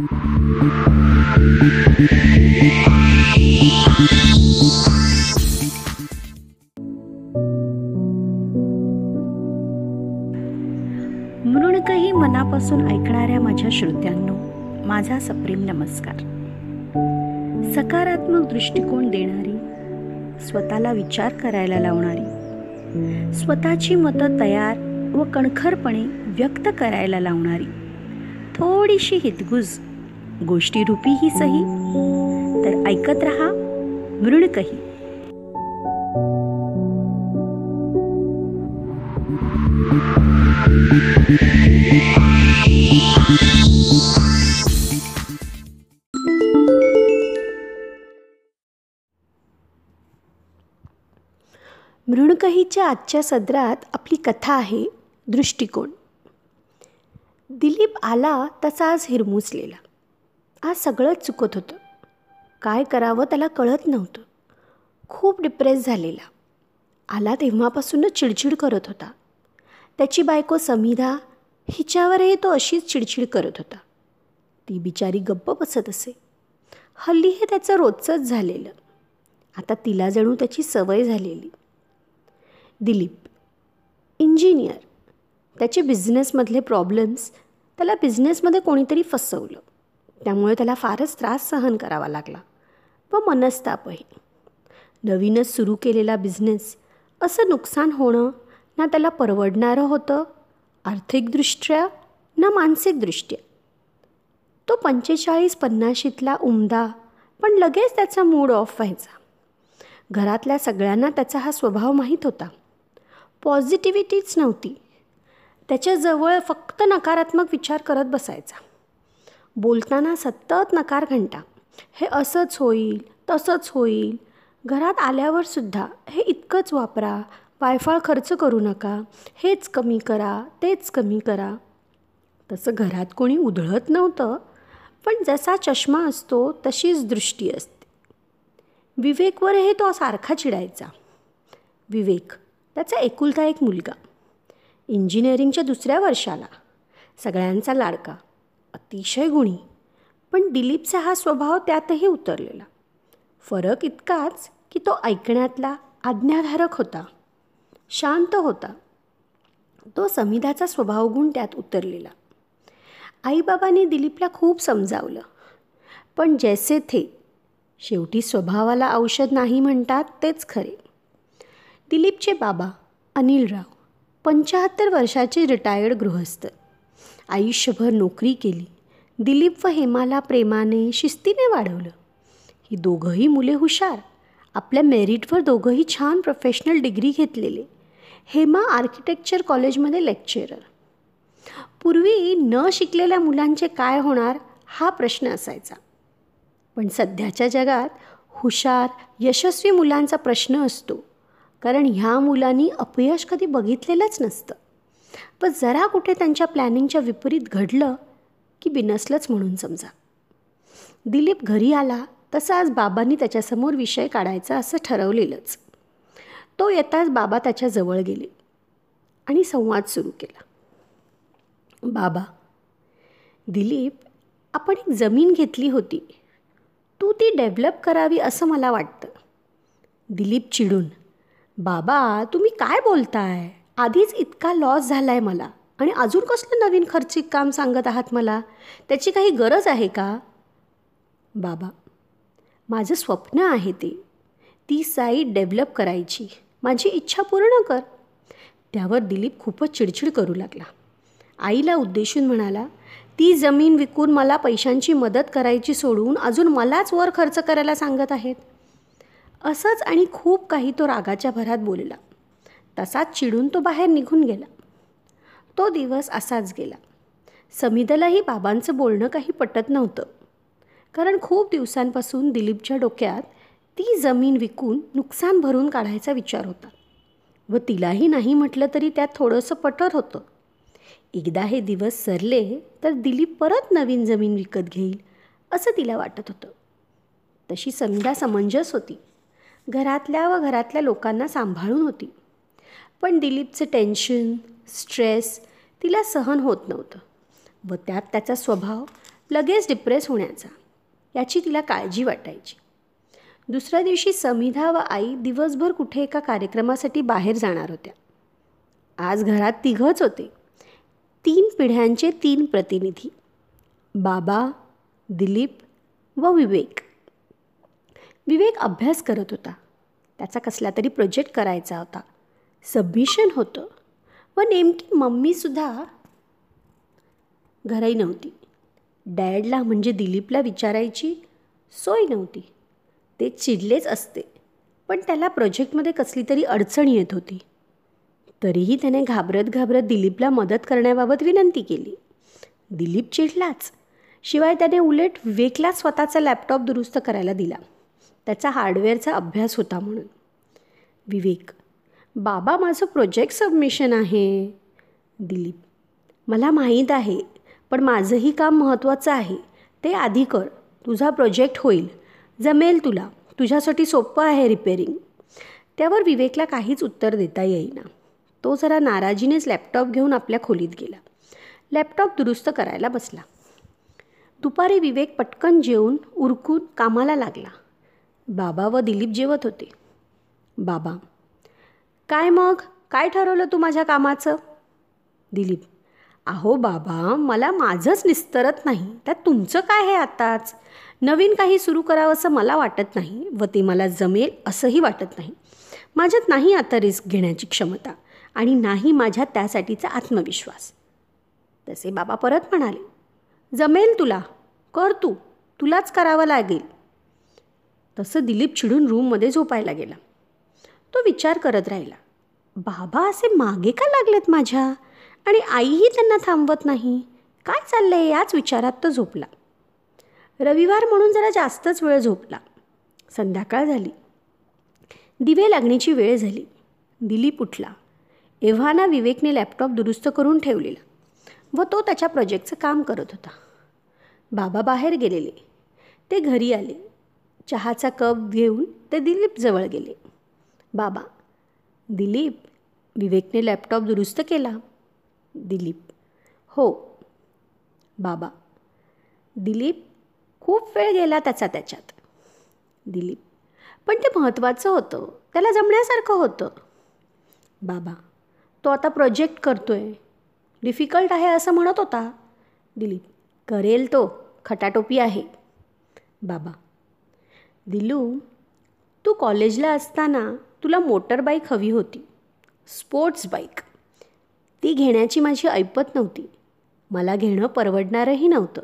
मृणकही मनापासून ऐकणाऱ्या माझ्या श्रोत्यांनो माझा सप्रेम नमस्कार. सकारात्मक दृष्टिकोन देणारी स्वतःला विचार करायला लावणारी स्वतःची मतं तयार व कणखरपणे व्यक्त करायला लावणारी थोडीशी हितगुज गोष्टीरूपी ही सही. तर ऐकत रहा मृणकही मृणकहीच्या आजच्या सदरात आपली कथा आहे दृष्टिकोन. दिलीप आला तसा आज हिरमुसलेला. आज सगळंच चुकत होतं. काय करावं त्याला कळत नव्हतं. खूप डिप्रेस झालेला. आला तेव्हापासूनच चिडचिड करत होता. त्याची बायको समीधा हिच्यावरही तो अशीच चिडचिड करत होता. ती बिचारी गप्प बसत असे. हल्ली हे त्याचं रोजचंच झालेलं. आता तिला जणू त्याची सवय झालेली. दिलीप इंजिनियर. त्याचे बिझनेसमधले प्रॉब्लेम्स त्याला बिझनेसमध्ये कोणीतरी फसवलं. त्यामुळे त्याला फारच त्रास सहन करावा लागला. व मनस्तापही. नवीनच सुरू केलेला बिझनेस असं नुकसान होणं ना त्याला परवडणारं होतं आर्थिकदृष्ट्या ना मानसिकदृष्ट्या? तो पंचेचाळीस पन्नाशीतला उमदा पण लगेच त्याचा मूड ऑफ व्हायचा. घरातल्या सगळ्यांना त्याचा हा स्वभाव माहीत होता. पॉझिटिव्हिटीच नव्हती. त्याच्याजवळ फक्त नकारात्मक विचार करत बसायचा. बोलताना सतत नकार घंटा. हे असंच होईल तसंच होईल. घरात आल्यावरसुद्धा हे इतकंच वापरा. वायफाळ खर्च करू नका. हेच कमी करा तेच कमी करा. तसं घरात कोणी उधळत नव्हतं. पण जसा चष्मा असतो तशीच दृष्टी असते. विवेकवरही तो सारखा चिडायचा. विवेक त्याचा एकुलता एक मुलगा. इंजिनिअरिंगच्या दुसऱ्या वर्षाला. सगळ्यांचा लाडका. अतिशय गुणी. पण दिलीपचा हा स्वभाव त्यातही उतरलेला. फरक इतकाच की तो ऐकण्यातला आज्ञाधारक होता. शांत होता. तो समिधाचा स्वभावगुण त्यात उतरलेला. आईबाबांनी दिलीपला खूप समजावलं. पण जैसे थे शेवटी स्वभावाला औषध नाही म्हणतात तेच खरे. दिलीपचे बाबा अनिलराव पंच्याहत्तर वर्षाचे रिटायर्ड गृहस्थ. आयुष्यभर नोकरी केली. दिलीप व हेमाला प्रेमाने शिस्तीने वाढवलं. ही दोघंही मुले हुशार. आपल्या मेरिटवर दोघंही छान प्रोफेशनल डिग्री घेतलेले. हेमा आर्किटेक्चर कॉलेजमध्ये लेक्चरर पूर्वी न शिकलेल्या मुलांचे काय होणार हा प्रश्न असायचा. पण सध्याच्या जगात हुशार यशस्वी मुलांचा प्रश्न असतो. कारण ह्या मुलांनी अपयश कधी बघितलेलंच नसतं. पण जरा कुठे त्यांच्या प्लॅनिंगच्या विपरीत घडलं की बिनसलंच म्हणून समजा. दिलीप घरी आला तसं आज बाबांनी त्याच्यासमोर विषय काढायचा असं ठरवलेलंच. तो येताच बाबा त्याच्याजवळ गेले आणि संवाद सुरू केला. बाबा दिलीप आपण एक जमीन घेतली होती. तू ती डेव्हलप करावी असं मला वाटतं. दिलीप चिडून बाबा तुम्ही काय बोलताय? आधीच इतका लॉस झाला आहे मला. आणि अजून कसलं नवीन खर्चिक काम सांगत आहात मला? त्याची काही गरज आहे का? बाबा माझं स्वप्न आहे ते. ती साईट डेव्हलप करायची. माझी इच्छा पूर्ण कर. त्यावर दिलीप खूपच चिडचिड करू लागला. आईला उद्देशून म्हणाला ती जमीन विकून मला पैशांची मदत करायची सोडून अजून मलाच वर खर्च करायला सांगत आहेत. असंच आणि खूप काही तो रागाच्या भरात बोलला. तसाच चिडून तो बाहेर निघून गेला. तो दिवस असाच गेला. समीदलाही बाबांचं बोलणं काही पटत नव्हतं. कारण खूप दिवसांपासून दिलीपच्या डोक्यात ती जमीन विकून नुकसान भरून काढायचा विचार होता. व तिलाही नाही म्हटलं तरी त्यात थोडंसं पटत होतं. एकदा हे दिवस सरले तर दिलीप परत नवीन जमीन विकत घेईल असं तिला वाटत होतं. तशी समिधा समंजस होती. घरातल्या व घरातल्या लोकांना सांभाळून होती. पण दिलीपचं टेन्शन स्ट्रेस तिला सहन होत नव्हतं. व त्यात त्याचा स्वभाव लगेच डिप्रेस होण्याचा याची तिला काळजी वाटायची. दुसऱ्या दिवशी समिधा व आई दिवसभर कुठे एका कार्यक्रमासाठी बाहेर जाणार होत्या. आज घरात तिघंच होते. तीन पिढ्यांचे तीन प्रतिनिधी बाबा दिलीप व विवेक. विवेक अभ्यास करत होता. त्याचा कसला तरी प्रोजेक्ट करायचा होता. सबमिशन होतं. व नेमकी मम्मीसुद्धा घरही नव्हती. डॅडला म्हणजे दिलीपला विचारायची सोय नव्हती. ते चिडलेच असते पण त्याला प्रोजेक्टमध्ये कसली तरी अडचण येत होती. तरीही त्याने घाबरत घाबरत दिलीपला मदत करण्याबाबत विनंती केली. दिलीप चिडलाच शिवाय त्याने उलट विवेकला स्वतःचा लॅपटॉप दुरुस्त करायला दिला. त्याचा हार्डवेअरचा अभ्यास होता म्हणून. विवेक बाबा माझं प्रोजेक्ट सबमिशन आहे. दिलीप मला माहीत आहे पण माझंही काम महत्त्वाचं आहे. ते आधी कर. तुझा प्रोजेक्ट होईल. जमेल तुला. तुझ्यासाठी सोपं आहे रिपेरिंग त्यावर विवेकला काहीच उत्तर देता येईना. तो जरा नाराजीनेच लॅपटॉप घेऊन आपल्या खोलीत गेला. लॅपटॉप दुरुस्त करायला बसला. दुपारी विवेक पटकन जेवून उरकून कामाला लागला. बाबा व दिलीप जेवत होते. बाबा काय मग? काय ठरवलं तू माझ्या कामाचं? दिलीप अहो बाबा मला माझंच निस्तरत नाही. त्यात तुमचं काय आहे आताच? नवीन काही सुरू करावं असं मला वाटत नाही व ते मला जमेल असंही वाटत नाही. माझ्यात नाही आता रिस्क घेण्याची क्षमता आणि नाही माझ्यात त्यासाठीचा आत्मविश्वास. तसे बाबा परत म्हणाले जमेल तुला. कर तू. तुलाच करावं लागेल. तसं दिलीप चिडून रूममध्ये झोपायला गेला. तो विचार करत राहिला बाबा असे मागे का लागलेत माझ्या? आणि आईही त्यांना थांबवत नाही. काय चाललंय याच विचारात तो झोपला. रविवार म्हणून जरा जास्तच वेळ झोपला. संध्याकाळ झाली. दिवे लागण्याची वेळ झाली. दिलीप उठला. एव्हाना विवेकने लॅपटॉप दुरुस्त करून ठेवलेला व तो त्याच्या प्रोजेक्टचं काम करत होता. बाबा बाहेर गेलेले. ते घरी आले. चहाचा कप घेऊन ते दिलीपजवळ गेले. बाबा दिलीप विवेकने लॅपटॉप दुरुस्त केला. दिलीप हो. बाबा दिलीप खूप वेळ गेला त्याचा त्याच्यात. दिलीप पण ते महत्त्वाचं होतं. त्याला जमण्यासारखं होतं. बाबा तो आता प्रोजेक्ट करतो आहे डिफिकल्ट आहे असं म्हणत होता. दिलीप करेल तो. खटाटोपी आहे. बाबा दिलू तू कॉलेजला असताना तुला मोटर बाईक हवी होती. Sports bike. ती घेण्याची माझी ऐपत नव्हती. मला घेणं परवडणारही नव्हतं.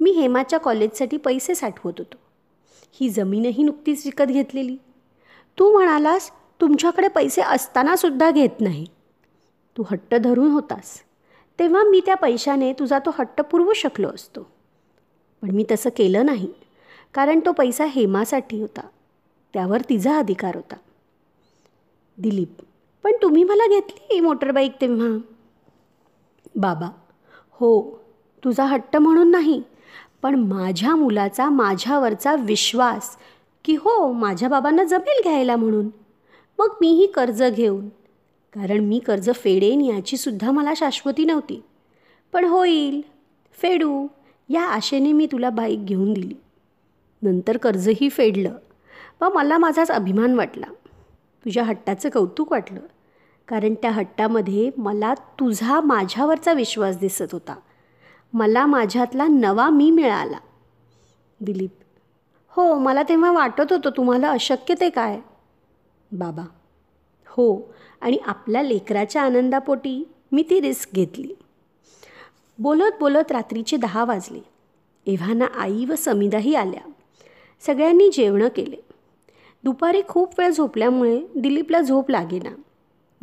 मी हेमाच्या कॉलेजसाठी पैसे साठवत होतो. ही जमीनही नुकतीच विकत घेतलेली. तू म्हणालास तुमच्याकडे पैसे असतानासुद्धा घेत नाही. तू हट्ट धरून होतास. तेव्हा मी त्या पैशाने तुझा तो हट्ट पुरवू शकलो असतो. पण मी तसं केलं नाही कारण तो पैसा हेमासाठी होता. त्यावर तिचा अधिकार होता. दिलीप पण तुम्ही मला घेतली मोटरबाईक तेव्हा? बाबा हो तुझा हट्ट म्हणून नाही पण माझ्या मुलाचा माझ्यावरचा विश्वास की हो माझ्या बाबांना जमेल घ्यायला म्हणून. मग मीही कर्ज घेऊन कारण मी कर्ज फेडेन याचीसुद्धा मला शाश्वती नव्हती. पण होईल फेडू या आशेने मी तुला बाईक घेऊन दिली. नंतर कर्जही फेडलं व मला माझाच अभिमान वाटला. तुझ्या हट्टाचं कौतुक वाटलं. कारण त्या हट्टामध्ये मला तुझा माझ्यावरचा विश्वास दिसत होता. मला माझ्यातला नवा मी मिळाला. दिलीप हो मला तेव्हा वाटत होतं तुम्हाला अशक्य ते काय? बाबा हो आणि आपल्या लेकराच्या आनंदापोटी मी ती रिस्क घेतली. बोलत बोलत रात्रीचे दहा वाजले. एव्हाना आई व समिदाही आल्या. सगळ्यांनी जेवणं केले. दुपारी खूप वेळ झोपल्यामुळे दिलीपला झोप लागेना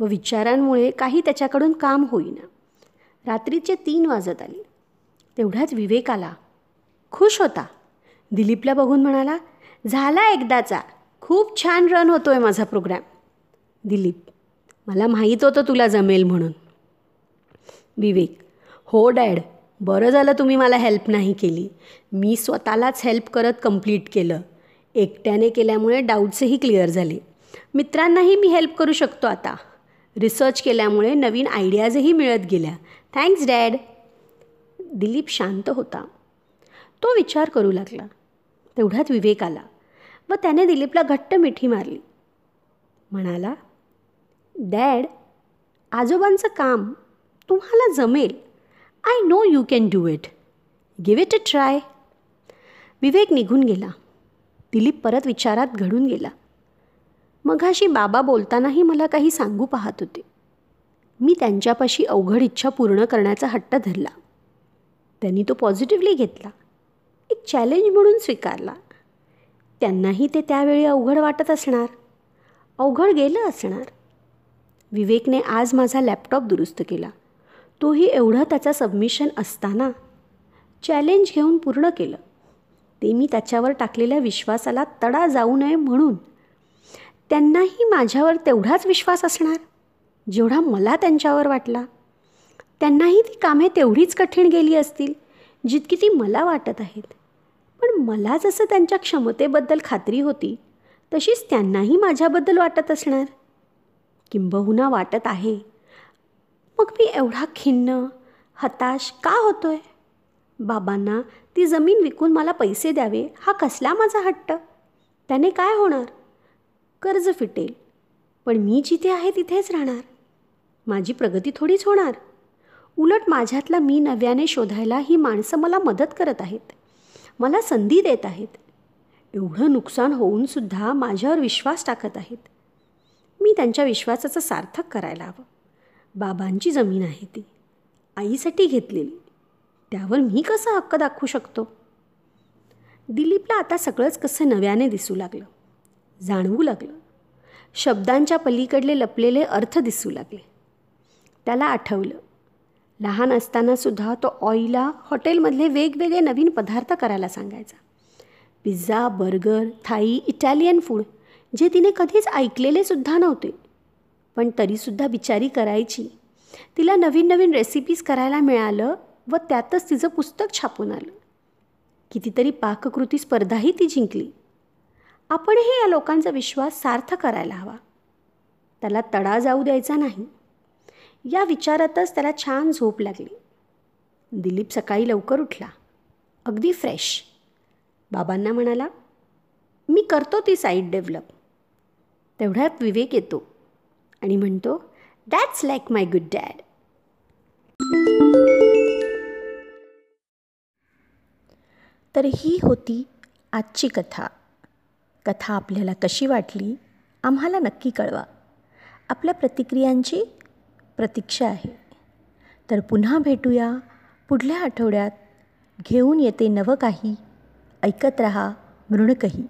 व विचारांमुळे काही त्याच्याकडून काम होईना. रात्रीचे तीन वाजत आले. तेवढ्याच विवेक आला. खुश होता. दिलीपला बघून म्हणाला झाला एकदाचा. खूप छान रन होतो आहे माझा प्रोग्रॅम दिलीप मला माहीत होतं तुला जमेल म्हणून. विवेक हो डॅड बरं झालं तुम्ही मला हेल्प नाही केली. मी स्वतःलाच हेल्प करत कंप्लीट केलं. एकट्याने केल्यामुळे डाऊट्सही क्लिअर झाले. मित्रांनाही मी हेल्प करू शकतो आता. रिसर्च केल्यामुळे नवीन आयडियाजही मिळत गेल्या. थँक्स डॅड दिलीप शांत होता. तो विचार करू लागला. तेवढ्यात विवेक आला व त्याने दिलीपला घट्ट मिठी मारली. म्हणाला डॅड आजोबांचं काम तुम्हाला जमेल. I know you can do it give it a try Vivek निघून गेला. दिलीप परत विचारात घडून गेला. मघाशी बाबा बोलतानाही मला काही सांगू पाहत होते. मी त्यांच्यापाशी अवघड इच्छा पूर्ण करण्याचा हट्ट धरला. त्यांनी तो पॉझिटिव्हली घेतला. एक चॅलेंज म्हणून स्वीकारला. त्यांनाही ते त्यावेळी अवघड वाटत असणार. अवघड गेलं असणार. विवेकने आज माझा लॅपटॉप दुरुस्त केला. तोही एवढं त्याचा सबमिशन असताना. चॅलेंज घेऊन पूर्ण केलं. ते मी त्याच्यावर टाकलेल्या विश्वासाला तडा जाऊ नये म्हणून. त्यांनाही माझ्यावर तेवढाच विश्वास असणार जेवढा मला त्यांच्यावर वाटला. त्यांनाही ती कामे तेवढीच कठीण गेली असतील जितकी ती मला वाटत आहेत. पण मला जसं त्यांच्या क्षमतेबद्दल खात्री होती तशीच त्यांनाही माझ्याबद्दल वाटत असणार. किंबहुना वाटत आहे मग मी एवढा खिन्न हताश का होतोय? बाबांना ती जमीन विकून मला पैसे द्यावे हा कसला माझा हट्ट? त्याने काय होणार? कर्ज फिटेल पण मी जिथे आहे तिथेच राहणार. माझी प्रगती थोडीच होणार. उलट माझ्यातला मी नव्याने शोधायला ही माणसं मला मदत करत आहेत. मला संधी देत आहेत. एवढं नुकसान होऊनसुद्धा माझ्यावर विश्वास टाकत आहेत. मी त्यांच्या विश्वासाचं सार्थक करायला हवं. बाबांची जमीन आहे ती. आईसाठी घेतलेली. त्यावर मी कसा हक्क दाखवू शकतो? दिलीपला आता सगळंच कसं नव्याने दिसू लागलं. जाणवू लागलं. शब्दांच्या पलीकडले लपलेले अर्थ दिसू लागले. त्याला आठवलं. लहान असतानासुद्धा तो ऑईला हॉटेलमधले वेगवेगळे नवीन पदार्थ करायला सांगायचा. Pizza burger Thai Italian food जे तिने कधीच ऐकलेले सुद्धा नव्हते. पण तरीसुद्धा बिचारी करायची. तिला नवीन नवीन रेसिपीज करायला मिळालं व त्यातच तिचं पुस्तक छापून आलं. कितीतरी पाककृती स्पर्धाही ती जिंकली. आपणही या लोकांचा विश्वास सार्थ करायला हवा. त्याला तडा जाऊ द्यायचा नाही. या विचारातच त्याला छान झोप लागली. दिलीप सकाळी लवकर उठला. अगदी फ्रेश बाबांना म्हणाला मी करतो ती साईट डेव्हलप तेवढ्यात विवेक येतो आणि म्हणतो that's like my good dad तर ही होती आजची कथा. कथा आपल्याला कशी वाटली आम्हाला नक्की कळवा. आपल्या प्रतिक्रियांची प्रतीक्षा आहे. तर पुन्हा भेटूया पुढल्या आठवड्यात. घेऊन येते नवं काही. ऐकत रहा मृणकही.